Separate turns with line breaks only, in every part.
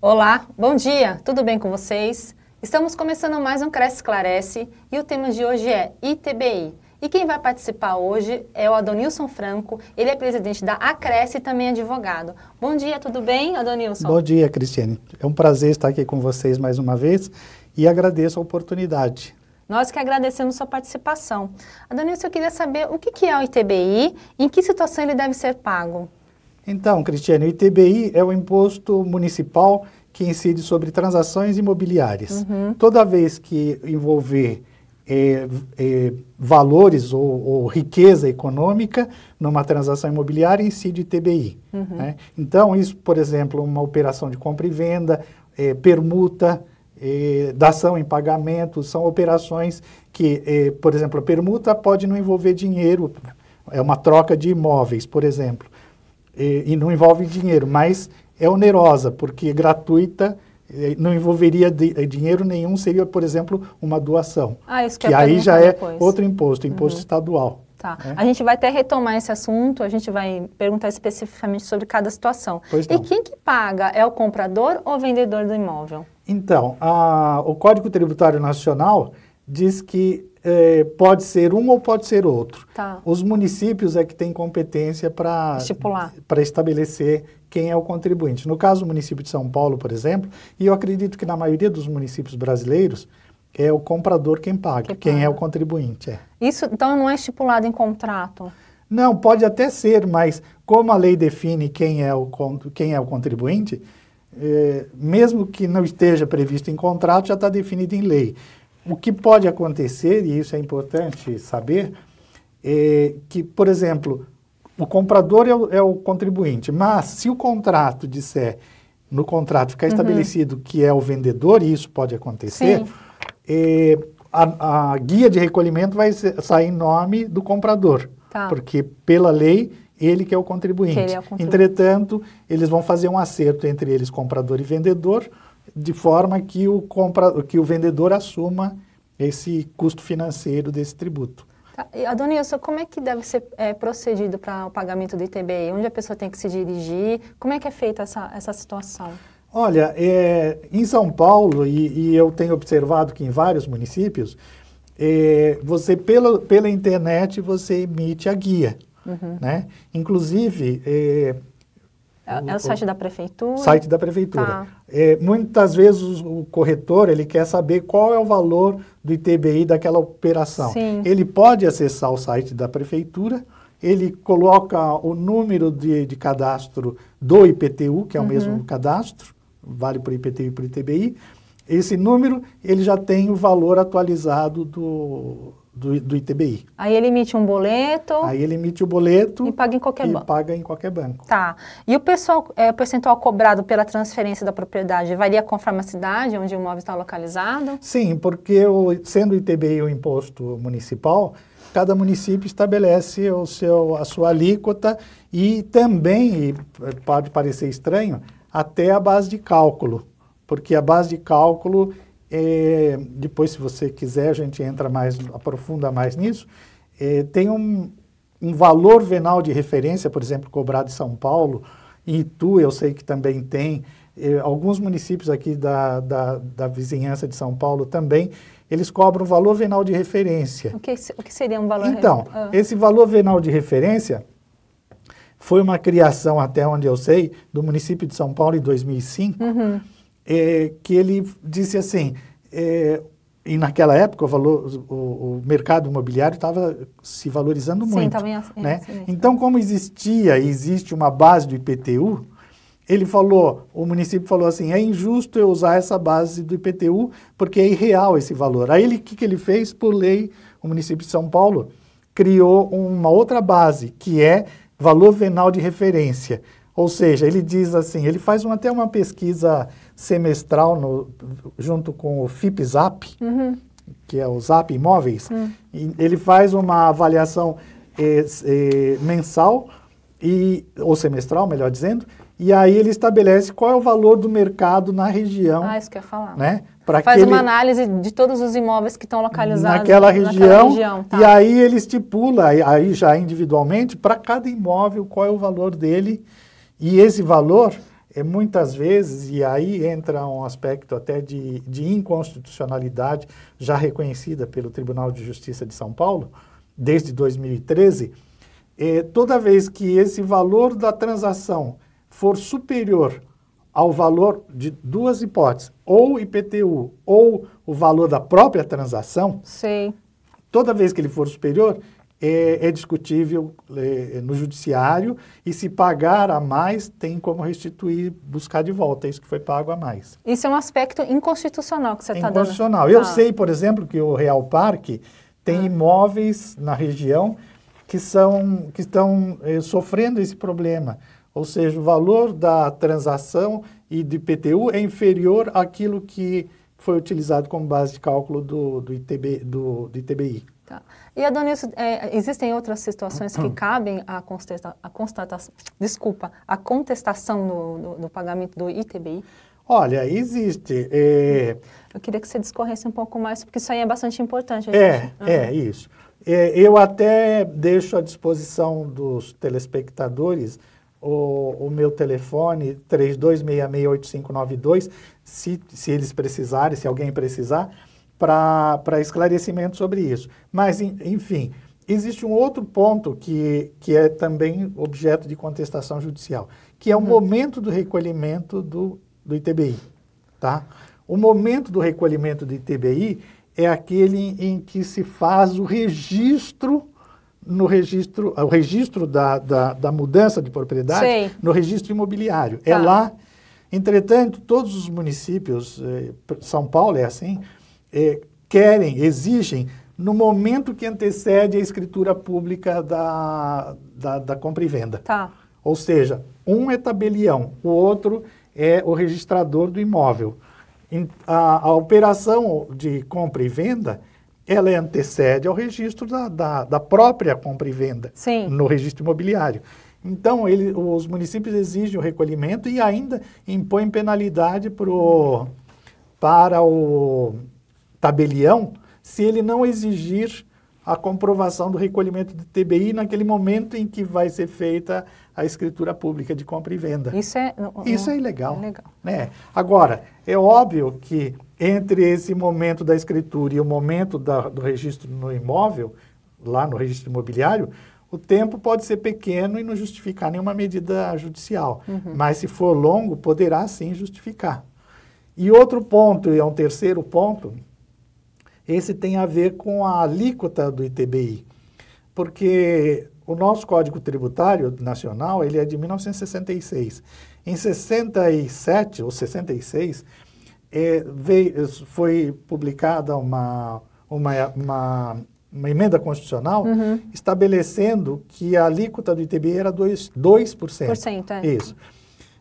Olá, bom dia, tudo bem com vocês? Estamos começando mais um Cresce Esclarece e o tema de hoje é ITBI. E quem vai participar hoje é o Adonilson Franco, ele é presidente da Acresce e também advogado. Bom dia, tudo bem, Adonilson?
Bom dia, Cristiane. É um prazer estar aqui com vocês mais uma vez e agradeço a oportunidade.
Nós que agradecemos sua participação. Adonilson, eu queria saber o que é o ITBI e em que situação ele deve ser pago.
Então, Cristiane, o ITBI é o imposto municipal que incide sobre transações imobiliárias. Uhum. Toda vez que envolver é, é, valores ou, ou, riqueza econômica numa transação imobiliária incide ITBI. Uhum. Né? Então, isso, por exemplo, uma operação de compra e venda, é, permuta, dação em pagamento, são operações que, por exemplo, a permuta pode não envolver dinheiro, é uma troca de imóveis, por exemplo, e, e não envolve dinheiro, mas é onerosa, porque gratuita não envolveria eh, dinheiro nenhum, seria, por exemplo, uma doação.
Ah, isso que,
que aí já
é depois.
outro imposto, imposto uhum. estadual.
Tá. É? A gente vai até retomar esse assunto, a gente vai perguntar especificamente sobre cada situação. E quem que paga? É o comprador ou o vendedor do imóvel?
Então, a, o Código Tributário Nacional diz que é, pode ser um ou pode ser outro.
Tá.
Os municípios é que têm competência para estabelecer quem é o contribuinte. No caso do município de São Paulo, por exemplo, e eu acredito que na maioria dos municípios brasileiros, é o comprador quem paga, que quem paga. é o contribuinte. É.
Isso então não é estipulado em contrato?
Não, pode até ser, mas como a lei define quem é o, quem é o contribuinte, é, mesmo que não esteja previsto em contrato, já está definido em lei. O que pode acontecer, e isso é importante saber, é que, por exemplo, o comprador é o, é o contribuinte, mas se o contrato disser, no contrato ficar uhum. estabelecido que é o vendedor, e isso pode acontecer, é, a, a, guia de recolhimento vai sair em nome do comprador,
tá.
porque pela lei ele que é o contribuinte.
É o contribuinte.
Entretanto, eles vão fazer um acerto entre eles, comprador e vendedor, de forma que o, compra, que o vendedor assuma esse custo financeiro desse tributo.
Tá. Adonilson, como é que deve ser é, procedido para o pagamento do ITBI? Onde a pessoa tem que se dirigir? Como é que é feita essa, essa situação?
Olha, é, em São Paulo, e, e, eu tenho observado que em vários municípios, é, você pela, pela internet você emite a guia. Uhum. Né? Inclusive,
é, é, o site da prefeitura?
Site da prefeitura. Tá. É, muitas vezes o, o, corretor ele quer saber qual é o valor do ITBI daquela operação.
Sim.
Ele pode acessar o site da prefeitura, ele coloca o número de, de cadastro do IPTU, que é o uhum. mesmo cadastro, vale para o IPTU e para o ITBI. Esse número ele já tem o valor atualizado do, do, do, ITBI.
Aí ele emite um boleto.
Aí ele emite o boleto.
E paga em qualquer banco.
E paga em qualquer banco.
Tá. E o, pessoal, é, o percentual cobrado pela transferência da propriedade varia conforme a cidade onde o imóvel está localizado?
Sim, porque o, sendo o ITBI o imposto municipal, cada município estabelece o seu, a sua alíquota e também, e pode parecer estranho, até a base de cálculo. Porque a base de cálculo é, depois, se você quiser, a gente entra mais, aprofunda mais nisso. É, tem um, um valor venal de referência, por exemplo, cobrado em São Paulo, em Itu eu sei que também tem, é, alguns municípios aqui da, da, da, vizinhança de São Paulo também, eles cobram valor venal de referência.
O que, o que seria um valor
Então, ah. esse valor venal de referência foi uma criação, até onde eu sei, do município de São Paulo em 2005, uhum é, que ele disse assim, é, e naquela época o, valor, o, o mercado imobiliário estava se valorizando
Sim,
muito.
Também,
assim, né? Sim, então, como existia e existe uma base do IPTU, ele falou, o município falou assim, é injusto eu usar essa base do IPTU porque é irreal esse valor. Aí o que, que ele fez? Por lei, o município de São Paulo criou uma outra base, que é valor venal de referência. Ou seja, ele diz assim, ele faz uma, até uma pesquisa semestral no, junto com o FIPZAP, uhum. que é o Zap Imóveis, uhum. ele faz uma avaliação é, é, mensal e, ou semestral, melhor dizendo, e aí ele estabelece qual é o valor do mercado na região.
Ah, isso que eu ia falar.
Né?
Faz aquele, uma análise de todos os imóveis que estão localizados
naquela região. Naquela região tá. E aí ele estipula, aí já individualmente, para cada imóvel, qual é o valor dele e esse valor é, muitas vezes, e aí entra um aspecto até de, de inconstitucionalidade já reconhecida pelo Tribunal de Justiça de São Paulo, desde 2013, é, toda vez que esse valor da transação for superior ao valor de duas hipóteses, ou IPTU ou o valor da própria transação,
Sim.
toda vez que ele for superior, é, é discutível é, no judiciário e se pagar a mais, tem como restituir, buscar de volta isso que foi pago a mais.
Isso é um aspecto inconstitucional que você está dando.
Inconstitucional. Eu tá. sei, por exemplo, que o Real Parque tem ah. imóveis na região que, são, que estão é, sofrendo esse problema. Ou seja, o valor da transação e do IPTU é inferior àquilo que foi utilizado como base de cálculo do, do, ITB, do, do ITBI.
Tá. E, Adonis, é, existem outras situações que cabem à constata, a constatação, desculpa, a contestação no, no, no, pagamento do ITBI?
Olha, existe. É...
Eu queria que você discorresse um pouco mais, porque isso aí é bastante importante.
É, uhum. é, isso. É, eu até deixo à disposição dos telespectadores o, o meu telefone 32668592, se, se eles precisarem, se alguém precisar, para esclarecimento sobre isso. Mas, enfim, existe um outro ponto que, que é também objeto de contestação judicial, que é o uhum. momento do recolhimento do, do ITBI. Tá? O momento do recolhimento do ITBI é aquele em que se faz o registro no registro, o registro da, da, da mudança de propriedade Sei. no registro imobiliário. É tá. É lá. Entretanto, todos os municípios, eh, São Paulo é assim, eh, querem, exigem, no momento que antecede a escritura pública da, da, da compra e venda.
Tá.
Ou seja, um é tabelião, o outro é o registrador do imóvel. A, a operação de compra e venda ela antecede ao registro da, da, da própria compra e venda
Sim.
no registro imobiliário. Então, ele, os municípios exigem o recolhimento e ainda impõem penalidade pro, para o tabelião se ele não exigir a comprovação do recolhimento do TBI naquele momento em que vai ser feita a escritura pública de compra e venda.
Isso é,
Isso é ilegal.
É legal.
Né? Agora, é óbvio que entre esse momento da escritura e o momento da, do registro no imóvel, lá no registro imobiliário, o tempo pode ser pequeno e não justificar nenhuma medida judicial. Uhum. Mas se for longo, poderá sim justificar. E outro ponto, e é um terceiro ponto, esse tem a ver com a alíquota do ITBI. Porque o nosso Código Tributário Nacional, ele é de 1966. Em 67 ou 66, é, veio, foi publicada uma, uma, uma, uma emenda constitucional uhum. estabelecendo que a alíquota do ITBI era 2%. 2%.
é.
Isso.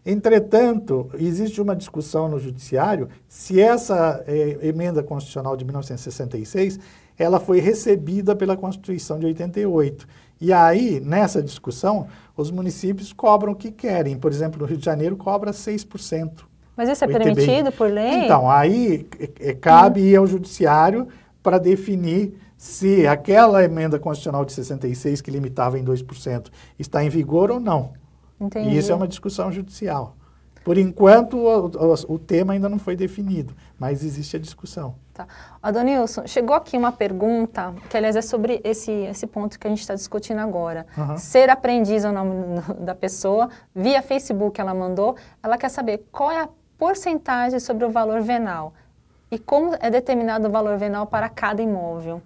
Entretanto, existe uma discussão no judiciário se essa é, emenda constitucional de 1966 ela foi recebida pela Constituição de 88. E aí, nessa discussão, os municípios cobram o que querem. Por exemplo, no Rio de Janeiro cobra 6%.
Mas isso é permitido por lei?
Então, aí é, cabe hum. ir ao judiciário para definir se aquela emenda constitucional de 66 que limitava em 2% está em vigor ou não.
Entendi.
E isso é uma discussão judicial. Por enquanto, o, o, o, tema ainda não foi definido, mas existe a discussão.
Tá. Adonilson, chegou aqui uma pergunta, que aliás é sobre esse, esse ponto que a gente está discutindo agora. Uhum. Ser aprendiz é o nome da pessoa, via Facebook ela mandou, ela quer saber qual é a porcentagem sobre o valor venal e como é determinado o valor venal para cada imóvel.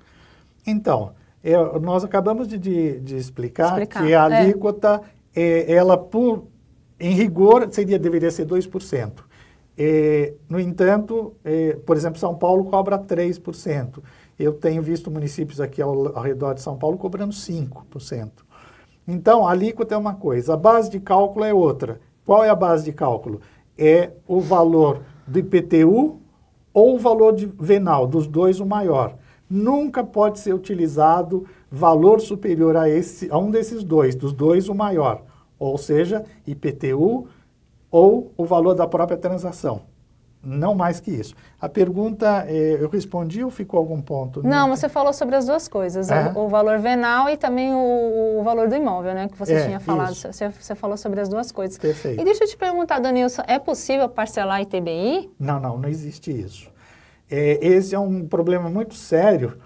Então, eu, nós acabamos de, de, de explicar, explicar, que a é. alíquota, é. Ela por, em rigor, seria, deveria ser 2%. É, no entanto, é, por exemplo, São Paulo cobra 3%. Eu tenho visto municípios aqui ao, ao redor de São Paulo cobrando 5%. Então, a alíquota é uma coisa, a base de cálculo é outra. Qual é a base de cálculo? é o valor do IPTU ou o valor de venal, dos dois o maior. Nunca pode ser utilizado valor superior a, esse, a um desses dois, dos dois o maior. Ou seja, IPTU ou o valor da própria transação. Não mais que isso. A pergunta, é, eu respondi ou ficou algum ponto?
Não, você falou sobre as duas coisas, é? o, o, valor venal e também o, o, valor do imóvel, né? Que você é, tinha falado. Você, você, falou sobre as duas coisas.
Perfeito.
E deixa eu te perguntar, Danilson, é possível parcelar ITBI?
Não, não, não existe isso. É, esse é um problema muito sério.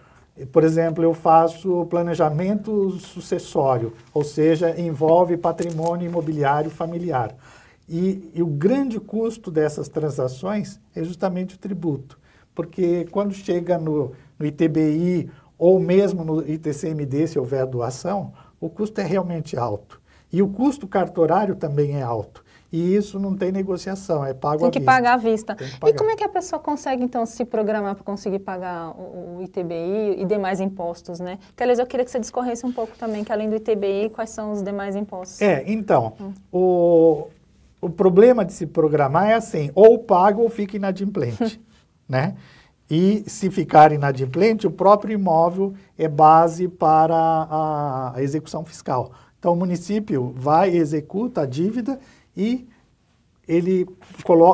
Por exemplo, eu faço planejamento sucessório, ou seja, envolve patrimônio imobiliário familiar. E, e, o grande custo dessas transações é justamente o tributo. Porque quando chega no, no ITBI ou mesmo no ITCMD, se houver doação, o custo é realmente alto. E o custo cartorário também é alto. E isso não tem negociação, é pago
tem
à
que
vista.
Pagar à vista. E como é que a pessoa consegue, então, se programar para conseguir pagar o, o, ITBI e demais impostos, né? Aliás, eu queria que você discorresse um pouco também, que além do ITBI, quais são os demais impostos?
É, então, hum. o, o problema de se programar é assim, ou paga ou fica inadimplente, né? E se ficar inadimplente, o próprio imóvel é base para a, a execução fiscal. Então, o município vai executa a dívida e ele,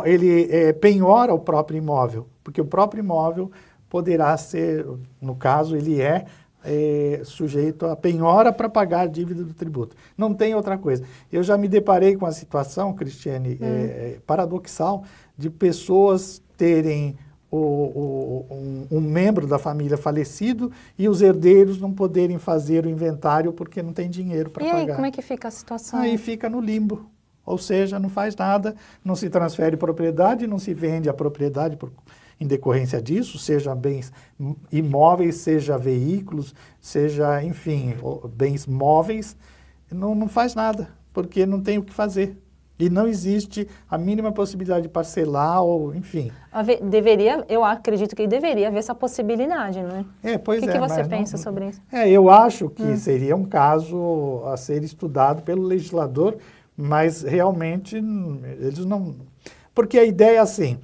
ele é, penhora o próprio imóvel, porque o próprio imóvel poderá ser, no caso, ele é é, sujeito a penhora para pagar a dívida do tributo. Não tem outra coisa. Eu já me deparei com a situação, Cristiane, hum. é, paradoxal, de pessoas terem o, o, um, um, membro da família falecido e os herdeiros não poderem fazer o inventário porque não tem dinheiro para pagar.
E aí, como é que fica a situação?
Aí fica no limbo. Ou seja, não faz nada, não se transfere propriedade, não se vende a propriedade por, em decorrência disso, seja bens imóveis, seja veículos, seja, enfim, bens móveis, não, não faz nada, porque não tem o que fazer. E não existe a mínima possibilidade de parcelar ou, enfim.
Deveria, eu acredito que deveria haver essa possibilidade, não é?
É, pois
o que
é.
O que você pensa não, sobre isso?
É, eu acho que hum. seria um caso a ser estudado pelo legislador, mas realmente eles não... Porque a ideia é assim,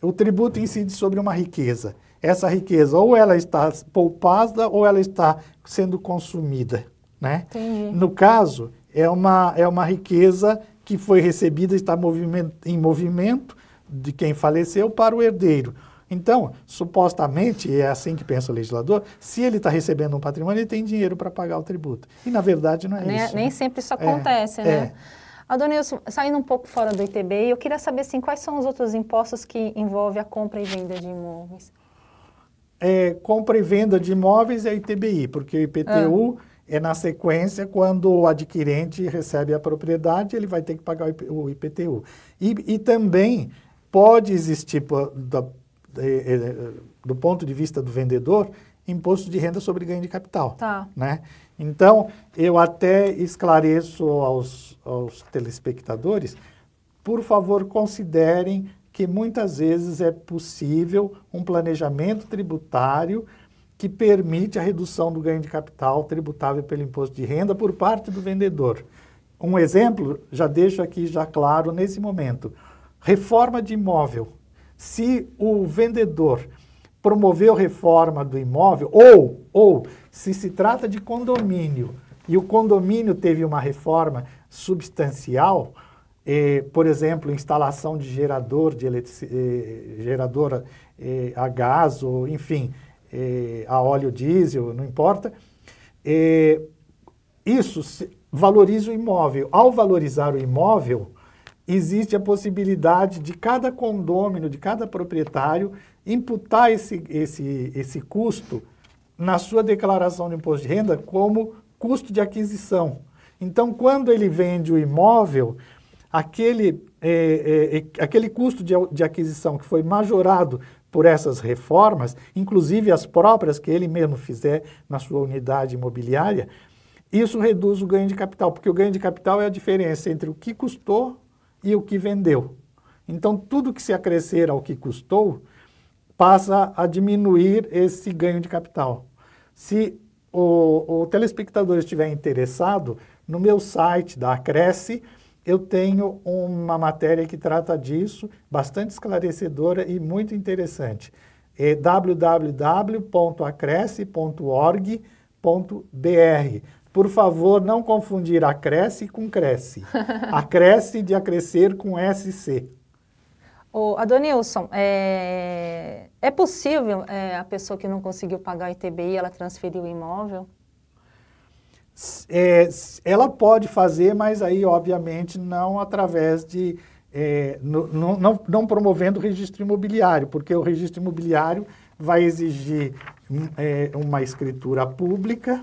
o tributo incide sobre uma riqueza. Essa riqueza ou ela está poupada ou ela está sendo consumida, né?
Entendi.
No caso, é uma, é uma riqueza que foi recebida, está movimento, em movimento de quem faleceu para o herdeiro. Então, supostamente, é assim que pensa o legislador, se ele está recebendo um patrimônio, ele tem dinheiro para pagar o tributo. E, na verdade, não é
nem,
isso.
Nem
né?
sempre isso acontece,
é,
né?
É.
Adonilson, saindo um pouco fora do ITBI, eu queria saber assim, quais são os outros impostos que envolvem a compra e venda de imóveis?
É, compra e venda de imóveis é ITBI, porque o IPTU ah. é na sequência quando o adquirente recebe a propriedade, ele vai ter que pagar o IPTU. E, e também pode existir, do, do ponto de vista do vendedor, imposto de renda sobre ganho de capital.
Tá.
Né? Então, eu até esclareço aos, aos telespectadores, por favor, considerem que muitas vezes é possível um planejamento tributário que permite a redução do ganho de capital tributável pelo imposto de renda por parte do vendedor. Um exemplo, já deixo aqui já claro nesse momento. Reforma de imóvel. Se o vendedor promoveu reforma do imóvel, ou, ou se se trata de condomínio e o condomínio teve uma reforma substancial, eh, por exemplo, instalação de gerador de eh, gerador eh, a gás ou, enfim, a óleo diesel, não importa, isso valoriza o imóvel. Ao valorizar o imóvel, existe a possibilidade de cada condômino, de cada proprietário, imputar esse, esse, esse custo na sua declaração de imposto de renda como custo de aquisição. Então, quando ele vende o imóvel, aquele, é, é, é, aquele custo de, de aquisição que foi majorado por essas reformas, inclusive as próprias que ele mesmo fizer na sua unidade imobiliária, isso reduz o ganho de capital, porque o ganho de capital é a diferença entre o que custou e o que vendeu. Então, tudo que se acrescer ao que custou passa a diminuir esse ganho de capital. Se o, o telespectador estiver interessado, no meu site da Acresce, eu tenho uma matéria que trata disso, bastante esclarecedora e muito interessante. É www.acresce.org.br. Por favor, não confundir Acresce com Cresce. Acresce de acrescer com SC.
Ô, Adonilson, é, é possível é, a pessoa que não conseguiu pagar o ITBI, ela transferir o imóvel?
É, ela pode fazer, mas aí, obviamente, não através de... É, no, não, não, promovendo o registro imobiliário, porque o registro imobiliário vai exigir é, uma escritura pública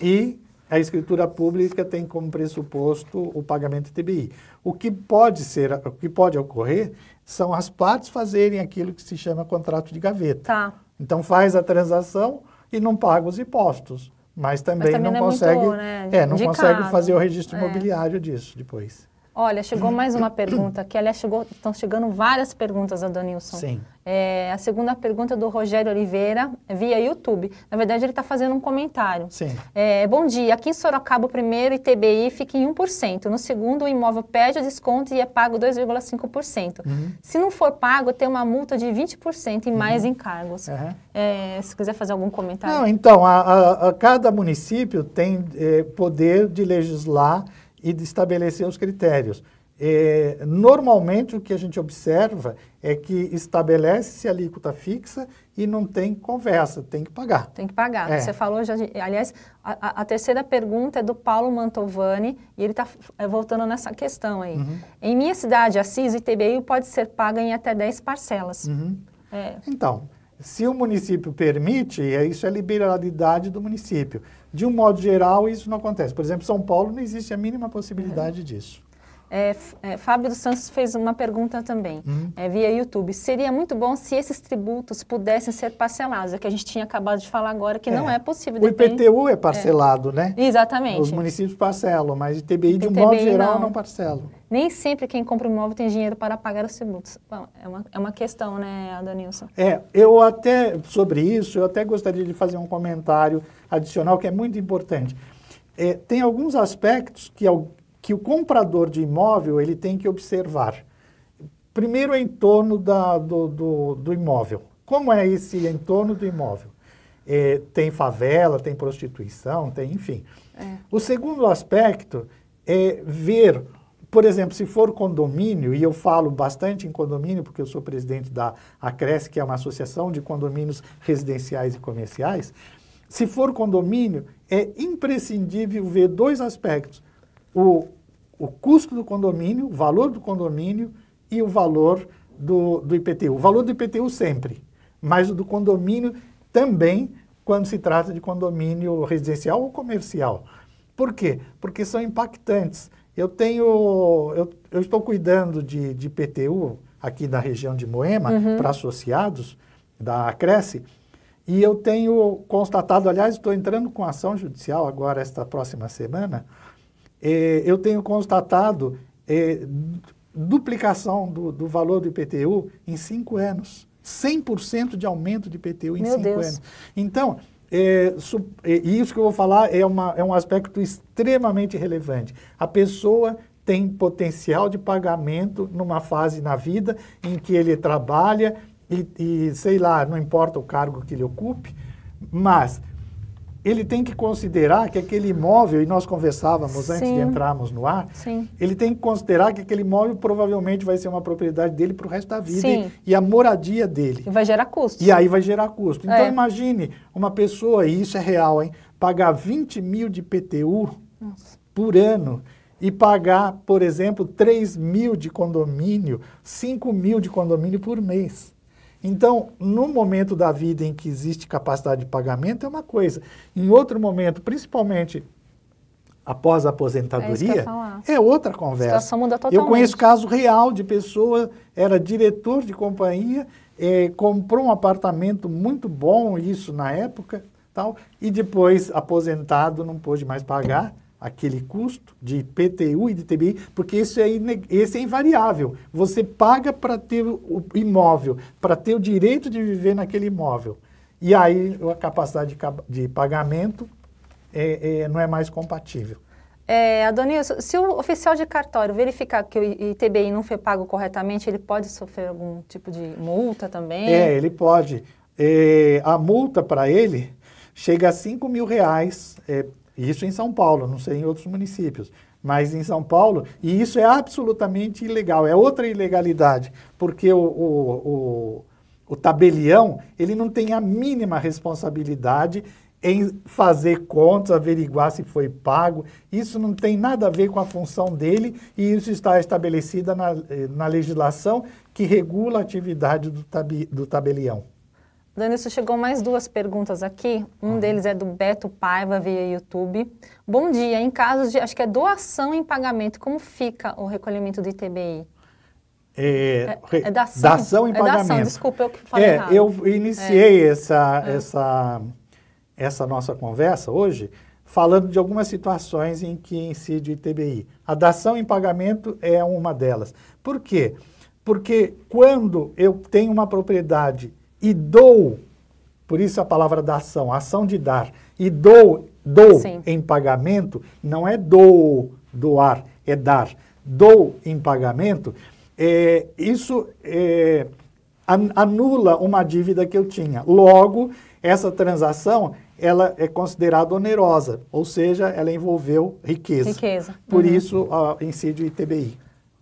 e a escritura pública tem como pressuposto o pagamento TBI. O que pode ser, o que pode ocorrer são as partes fazerem aquilo que se chama contrato de gaveta.
Tá.
Então faz a transação e não paga os impostos, mas também, mas também não, não, é consegue, né, é, não consegue fazer o registro é. imobiliário disso depois.
Olha, chegou mais uma pergunta aqui. Aliás, chegou, estão chegando várias perguntas, Adonilson.
Sim.
É, a segunda pergunta é do Rogério Oliveira, via YouTube. Na verdade, ele está fazendo um comentário.
Sim.
É, bom dia. Aqui em Sorocaba, o primeiro ITBI fica em 1%. No segundo, o imóvel pede o desconto e é pago 2,5%. Uhum. Se não for pago, tem uma multa de 20% e mais uhum. encargos. Uhum. É, se quiser fazer algum comentário.
Não, então, a, a, a cada município tem é, poder de legislar e de estabelecer os critérios. É, normalmente, o que a gente observa é que estabelece-se a alíquota fixa e não tem conversa, tem que pagar.
Tem que pagar. É. Você falou já, de, aliás, a, a, terceira pergunta é do Paulo Mantovani e ele está é, voltando nessa questão aí. Uhum. Em minha cidade, Assis, ITBI pode ser pago em até 10 parcelas.
Uhum. É. Então, se o município permite, é, isso é liberalidade do município. De um modo geral, isso não acontece. Por exemplo, São Paulo não existe a mínima possibilidade disso.
É, é, Fábio dos Santos fez uma pergunta também, uhum. é, via YouTube. Seria muito bom se esses tributos pudessem ser parcelados, é que a gente tinha acabado de falar agora que é. não é possível.
O IPTU é parcelado, né?
Exatamente.
Os municípios parcelam, mas ITBI, de um modo geral, não. não parcelam.
Nem sempre quem compra um imóvel tem dinheiro para pagar os tributos. Bom, é uma, é uma questão, né, Adonilson?
É, eu até, sobre isso, eu até gostaria de fazer um comentário adicional que é muito importante. É, tem alguns aspectos que, que o comprador de imóvel ele tem que observar. Primeiro, em torno da, do, do, do, imóvel. Como é esse entorno do imóvel? É, tem favela, tem prostituição, tem, enfim. É. O segundo aspecto é ver, por exemplo, se for condomínio, e eu falo bastante em condomínio, porque eu sou presidente da Acresce, que é uma associação de condomínios residenciais e comerciais, se for condomínio, é imprescindível ver dois aspectos. O, o custo do condomínio, o valor do condomínio e o valor do, do IPTU. O valor do IPTU sempre, mas o do condomínio também quando se trata de condomínio residencial ou comercial. Por quê? Porque são impactantes. Eu tenho, eu, eu estou cuidando de, de IPTU aqui na região de Moema, uhum. para associados da Cresce, e eu tenho constatado, aliás, estou entrando com ação judicial agora, esta próxima semana, eh, eu tenho constatado eh, duplicação do, do, valor do IPTU em cinco anos. 100% de aumento de IPTU em Meu cinco Deus. anos. Então, é, é, isso que eu vou falar é, uma, é um aspecto extremamente relevante. A pessoa tem potencial de pagamento numa fase na vida em que ele trabalha, e, e, sei lá, não importa o cargo que ele ocupe, mas ele tem que considerar que aquele imóvel, e nós conversávamos Sim. antes de entrarmos no ar,
Sim.
ele tem que considerar que aquele imóvel provavelmente vai ser uma propriedade dele para o resto da vida e, e, a moradia dele.
E vai gerar custo.
E aí vai gerar custo. Então é. imagine uma pessoa, e isso é real, hein, pagar 20 mil de PTU Nossa. por ano e pagar, por exemplo, 3 mil de condomínio, 5 mil de condomínio por mês. Então, no momento da vida em que existe capacidade de pagamento, é uma coisa. Em outro momento, principalmente após a aposentadoria, é, é outra conversa. A
situação muda totalmente.
Eu conheço caso real de pessoa, era diretor de companhia, é, comprou um apartamento muito bom, isso na época, tal, e depois, aposentado, não pôde mais pagar aquele custo de PTU e de TBI, porque esse é, esse é invariável. Você paga para ter o imóvel, para ter o direito de viver naquele imóvel. E aí a capacidade de, de pagamento é, é, não é mais compatível.
É, Adonilson, se o oficial de cartório verificar que o ITBI não foi pago corretamente, ele pode sofrer algum tipo de multa também?
É, ele pode. É, a multa para ele chega a 5 mil reais é, Isso em São Paulo, não sei em outros municípios. Mas em São Paulo, e isso é absolutamente ilegal, é outra ilegalidade, porque o, o, o, o tabelião, ele não tem a mínima responsabilidade em fazer contas, averiguar se foi pago. Isso não tem nada a ver com a função dele e isso está estabelecida na, eh, na legislação que regula a atividade do, tabi, do tabelião.
Danilson, chegou mais duas perguntas aqui. Um uhum. deles é do Beto Paiva via YouTube. Bom dia. Em casos de, acho que é doação em pagamento, como fica o recolhimento do ITBI?
É, é, é dação? Dação em é pagamento. Dação,
desculpa, eu falei é, errado.
Eu iniciei é. essa, é. essa, essa nossa conversa hoje falando de algumas situações em que incide o ITBI. A dação em pagamento é uma delas. Por quê? Porque quando eu tenho uma propriedade e dou, por isso a palavra da ação, ação de dar, e dou, dou Sim. em pagamento, não é dou, doar, é dar. Dou em pagamento, é, isso é, anula uma dívida que eu tinha. Logo, essa transação ela é considerada onerosa, ou seja, ela envolveu riqueza.
Riqueza.
Por uhum. isso, uh, incide o ITBI.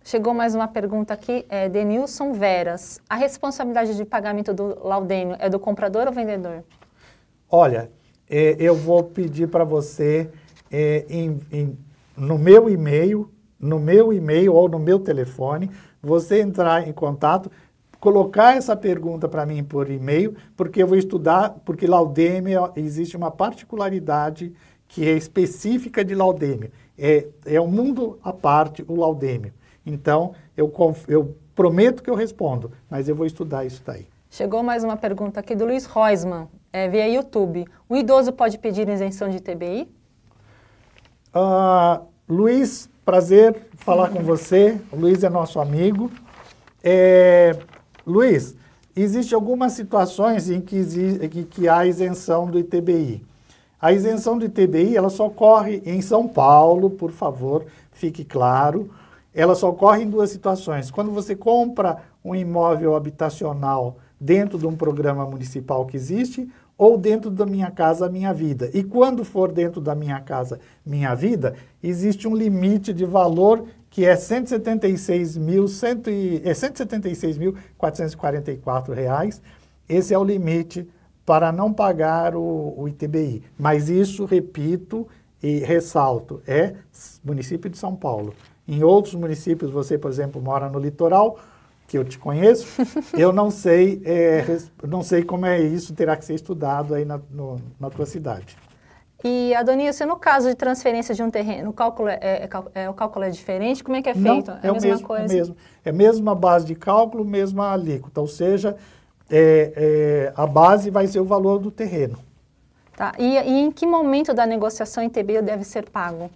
Chegou mais uma pergunta aqui, é Denilson Veras. A responsabilidade de pagamento do laudêmio é do comprador ou vendedor?
Olha, é, eu vou pedir para você, é, em, em, no meu e-mail, no meu e-mail ou no meu telefone, você entrar em contato, colocar essa pergunta para mim por e-mail, porque eu vou estudar, porque laudêmio existe uma particularidade que é específica de laudêmio. É, é um mundo à parte, o laudêmio. Então, eu, eu prometo que eu respondo, mas eu vou estudar isso daí.
Chegou mais uma pergunta aqui do Luiz Reusman, é, via YouTube. O idoso pode pedir isenção de TBI?
Uh, ah, Luiz, prazer falar com você. O Luiz é nosso amigo. É, Luiz, existem algumas situações em que, que, que há isenção do ITBI. A isenção do ITBI ela só ocorre em São Paulo, por favor, fique claro ela só ocorre em duas situações. Quando você compra um imóvel habitacional dentro de um programa municipal que existe ou dentro da Minha Casa Minha Vida. E quando for dentro da Minha Casa Minha Vida, existe um limite de valor que é R$ 176.444. É reais. Esse é o limite para não pagar o, o ITBI. Mas isso, repito e ressalto, é município de São Paulo. Em outros municípios, você, por exemplo, mora no litoral, que eu te conheço, eu não sei, é, não sei como é isso, terá que ser estudado aí na, no, na tua cidade.
E, Adonis, no caso de transferência de um terreno, o cálculo é, é, é, o cálculo é diferente? Como é que é feito?
Não, é, é a mesma mesmo, coisa? É mesmo. É a mesma base de cálculo, mesma alíquota, ou seja, é, é, a base vai ser o valor do terreno.
Tá. E, e em que momento da negociação em TB deve ser pago?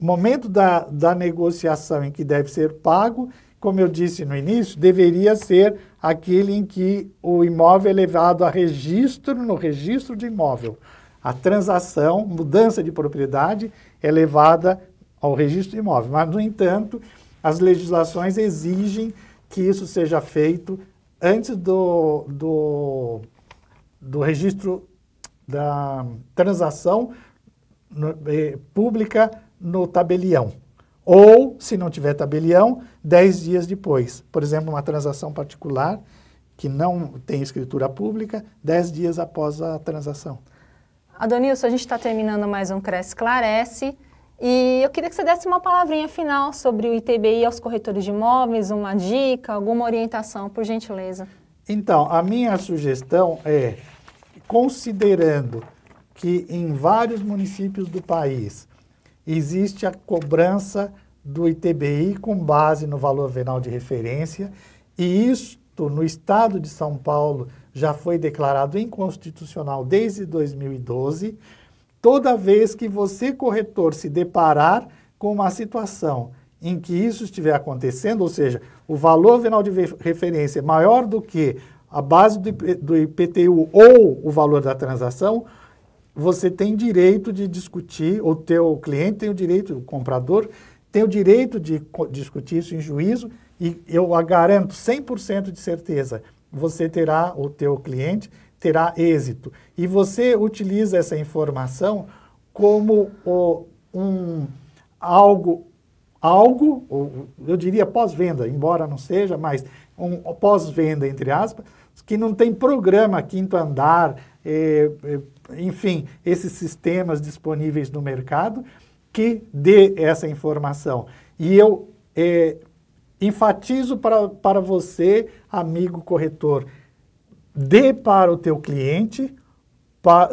Momento da, da negociação em que deve ser pago, como eu disse no início, deveria ser aquele em que o imóvel é levado a registro no registro de imóvel. A transação, mudança de propriedade, é levada ao registro de imóvel. Mas, no entanto, as legislações exigem que isso seja feito antes do, do, do registro da transação no, eh, pública no tabelião. Ou, se não tiver tabelião, 10 dias depois. Por exemplo, uma transação particular que não tem escritura pública, 10 dias após a transação.
Adonilson, a gente está terminando mais um Cresce Esclarece. E eu queria que você desse uma palavrinha final sobre o ITBI aos corretores de imóveis, uma dica, alguma orientação, por gentileza.
Então, a minha sugestão é, considerando que em vários municípios do país existe a cobrança do ITBI com base no valor venal de referência, e isto no estado de São Paulo já foi declarado inconstitucional desde 2012. Toda vez que você, corretor, se deparar com uma situação em que isso estiver acontecendo, ou seja, o valor venal de referência é maior do que a base do IPTU ou o valor da transação, você tem direito de discutir, o teu cliente tem o direito, o comprador tem o direito de discutir isso em juízo e eu garanto 100% de certeza, você terá, o teu cliente terá êxito. E você utiliza essa informação como o, um algo, algo, eu diria pós-venda, embora não seja, mas um pós-venda, entre aspas, que não tem programa quinto andar, eh, eh, enfim, esses sistemas disponíveis no mercado que dê essa informação. E eu eh, enfatizo para, para você, amigo corretor, dê para o teu cliente,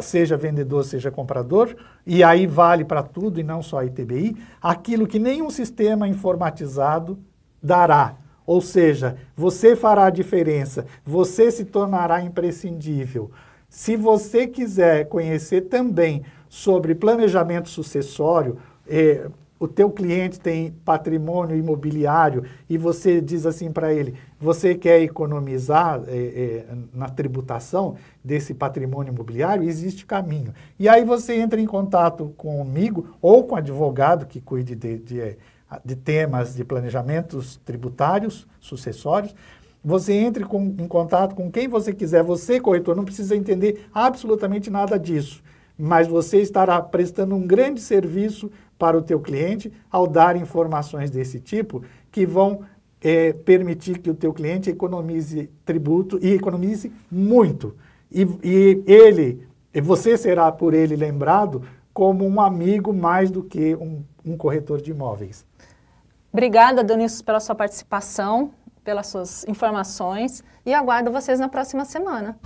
seja vendedor, seja comprador, e aí vale para tudo e não só ITBI, aquilo que nenhum sistema informatizado dará. Ou seja, você fará a diferença, você se tornará imprescindível. Se você quiser conhecer também sobre planejamento sucessório, eh, o teu cliente tem patrimônio imobiliário e você diz assim para ele, você quer economizar é, é, na tributação desse patrimônio imobiliário, existe caminho. E aí você entra em contato comigo ou com advogado que cuide de, de, de temas de planejamentos tributários, sucessórios, você entre com, em contato com quem você quiser. Você, corretor, não precisa entender absolutamente nada disso, mas você estará prestando um grande serviço para o teu cliente ao dar informações desse tipo que vão é, permitir que o teu cliente economize tributo e economize muito. E, e ele, você será por ele lembrado como um amigo mais do que um, um corretor de imóveis.
Obrigada, Dionísio, pela sua participação, pelas suas informações e aguardo vocês na próxima semana.